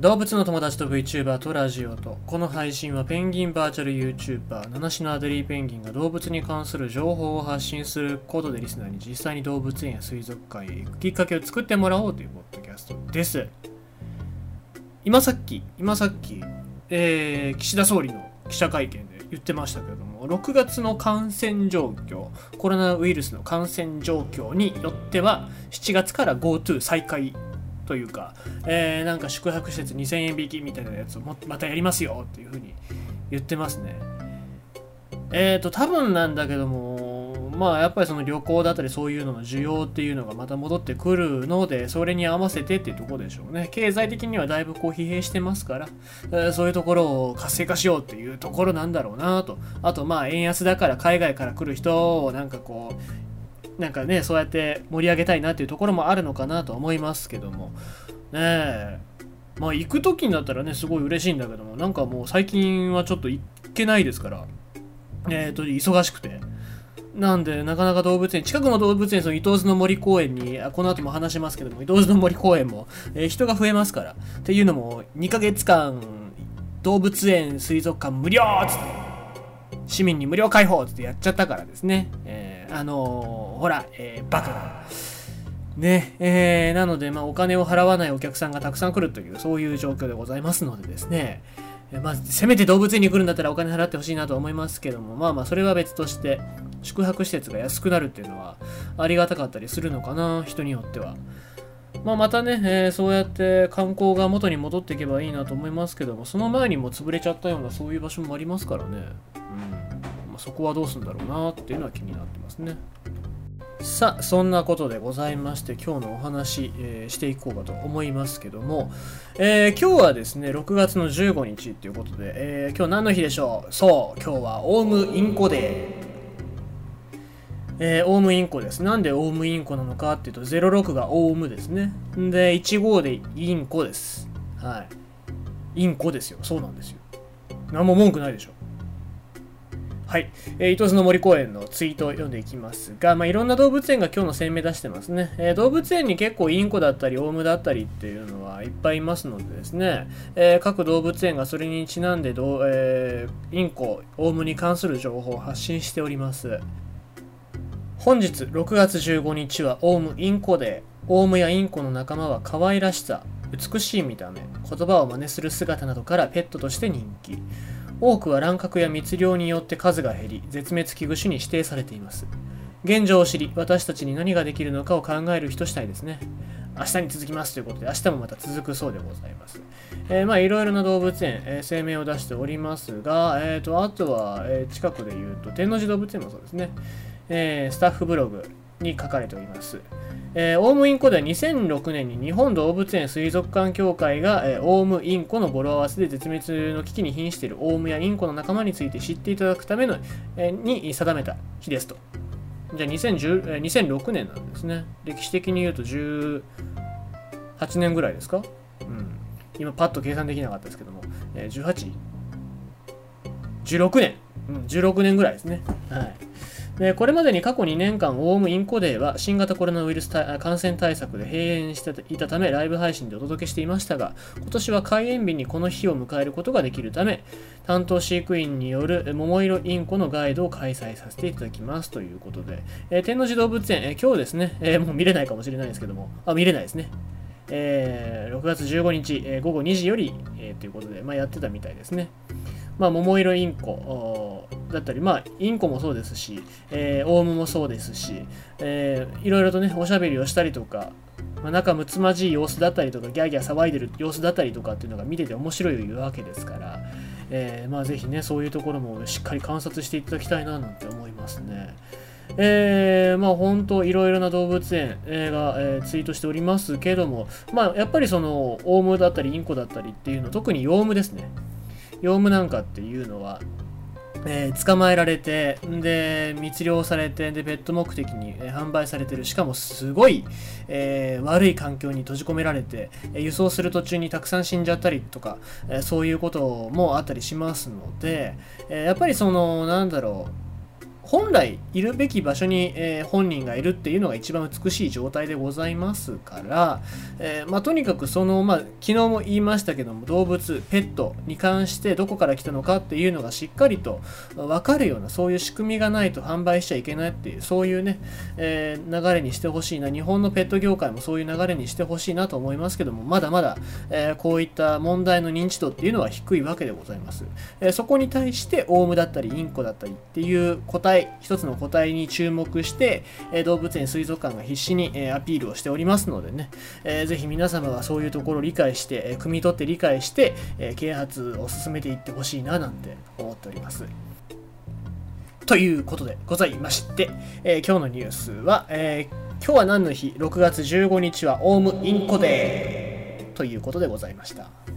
動物の友達と VTuber とラジオと。この配信はペンギンバーチャル YouTuber 七種のアデリーペンギンが動物に関する情報を発信することでリスナーに実際に動物園や水族館へ行くきっかけを作ってもらおうというポッドキャストです。今さっき今さっき、えー、岸田総理の記者会見で言ってましたけれども6月の感染状況コロナウイルスの感染状況によっては7月から GoTo 再開というか、えー、なんか宿泊施設2000円引きみたいなやつをまたやりますよっていうふうに言ってますね。えっ、ー、と、多分なんだけども、まあやっぱりその旅行だったりそういうのの需要っていうのがまた戻ってくるので、それに合わせてっていうところでしょうね。経済的にはだいぶこう疲弊してますから、え、そういうところを活性化しようっていうところなんだろうなと。あとまあ円安だから海外から来る人をなんかこう、なんかねそうやって盛り上げたいなっていうところもあるのかなと思いますけども。ねえ。まあ行く時になったらねすごい嬉しいんだけどもなんかもう最近はちょっと行けないですから。えっ、と忙しくて。なんで、なかなか動物園、近くの動物園、その伊東津の森公園に、この後も話しますけども、伊東津の森公園も、えー、人が増えますから。っていうのも、2ヶ月間、動物園、水族館無料っつって、市民に無料開放ってやっちゃったからですね。えーあのー、ほら、えー、バカ。ね、えー、なので、まあ、お金を払わないお客さんがたくさん来るという、そういう状況でございますのでですね、まあ、せめて動物園に来るんだったらお金払ってほしいなと思いますけども、まあまあ、それは別として、宿泊施設が安くなるっていうのは、ありがたかったりするのかな、人によっては。まあ、またね、えー、そうやって観光が元に戻っていけばいいなと思いますけども、その前にも潰れちゃったようなそういう場所もありますからね。うんそこはどうするんだろうなっていうのは気になってますね。さあそんなことでございまして今日のお話、えー、していこうかと思いますけども、えー、今日はですね6月の15日っていうことで、えー、今日何の日でしょう？そう今日はオウムインコデーえー、オウムインコです。なんでオウムインコなのかっていうと、06がオウムですね。で、15でインコです。はい。インコですよ。そうなんですよ。何も文句ないでしょ。はい、えー、伊東の森公園のツイートを読んでいきますが、まあ、いろんな動物園が今日の声明出してますね、えー、動物園に結構インコだったりオウムだったりっていうのはいっぱいいますのでですね、えー、各動物園がそれにちなんでど、えー、インコ、オウムに関する情報を発信しております本日6月15日はオウムインコデー。オウムやインコの仲間は可愛らしさ美しい見た目言葉を真似する姿などからペットとして人気。多くは乱獲や密漁によって数が減り絶滅危惧種に指定されています。現状を知り私たちに何ができるのかを考える人したいですね。明日に続きますということで明日もまた続くそうでございます。えー、まあいろいろな動物園、えー、声明を出しておりますが、えーと、あとは、え、近くで言うと天王寺動物園もそうですね、え、スタッフブログに書かれております。えー、オウムインコでは2006年に日本動物園水族館協会が、えー、オウムインコの語呂合わせで絶滅の危機に瀕しているオウムやインコの仲間について知っていただくための、えー、に定めた日ですと。じゃあ2010、えー、2006年なんですね。歴史的に言うと18年ぐらいですか？うん。今パッと計算できなかったですけども、えー、18?16 年。うん、16年ぐらいですね。はい。これまでに過去2年間、オウムインコデーは新型コロナウイルス感染対策で閉園していたため、ライブ配信でお届けしていましたが、今年は開園日にこの日を迎えることができるため、担当飼育員による桃色インコのガイドを開催させていただきますということで、えー、天王寺動物園、えー、今日ですね、えー、もう見れないかもしれないですけども、あ、見れないですね。えー、6月15日、えー、午後2時より、えー、ということで、まあ、やってたみたいですね。まあ、桃色インコだったり、まあ、インコもそうですし、えー、オウムもそうですし、えー、いろいろとね、おしゃべりをしたりとか、まあ、仲睦まじい様子だったりとか、ギャーギャー騒いでる様子だったりとかっていうのが見てて面白いわけですから、えー、まあ、ぜひね、そういうところもしっかり観察していただきたいななんて思いますね。えー、まあ本当いろいろな動物園が、えー、ツイートしておりますけども、まあやっぱりそのオウムだったりインコだったりっていうの、特にヨウムですね。ヨウムなんかっていうのは、えー、捕まえられて、で、密漁されて、で、ペット目的に、えー、販売されてる、しかもすごい、えー、悪い環境に閉じ込められて、え輸送する途中にたくさん死んじゃったりとか、えそういうこともあったりしますので、えやっぱりその、なんだろう、本来いるべき場所に、えー、本人がいるっていうのが一番美しい状態でございますから、えー、まあ、とにかくその、まあ、昨日も言いましたけども動物ペットに関してどこから来たのかっていうのがしっかりと分かるようなそういう仕組みがないと販売しちゃいけないっていうそういうね、えー、流れにしてほしいな日本のペット業界もそういう流れにしてほしいなと思いますけどもまだまだ、えこういった問題の認知度っていうのは低いわけでございます、えそこに対してオウムだったりインコだったりっていう答え一つの答えに注目して、え動物園水族館が必死に、えアピールをしておりますのでね、えー、ぜひ皆様がそういうところを理解して、え汲み取って理解して、え啓発を進めていってほしいななんて思っております。ということでございまして、え、今日のニュースは、え、今日は何の日 ?6 月15日はオウムインコデーということでございました。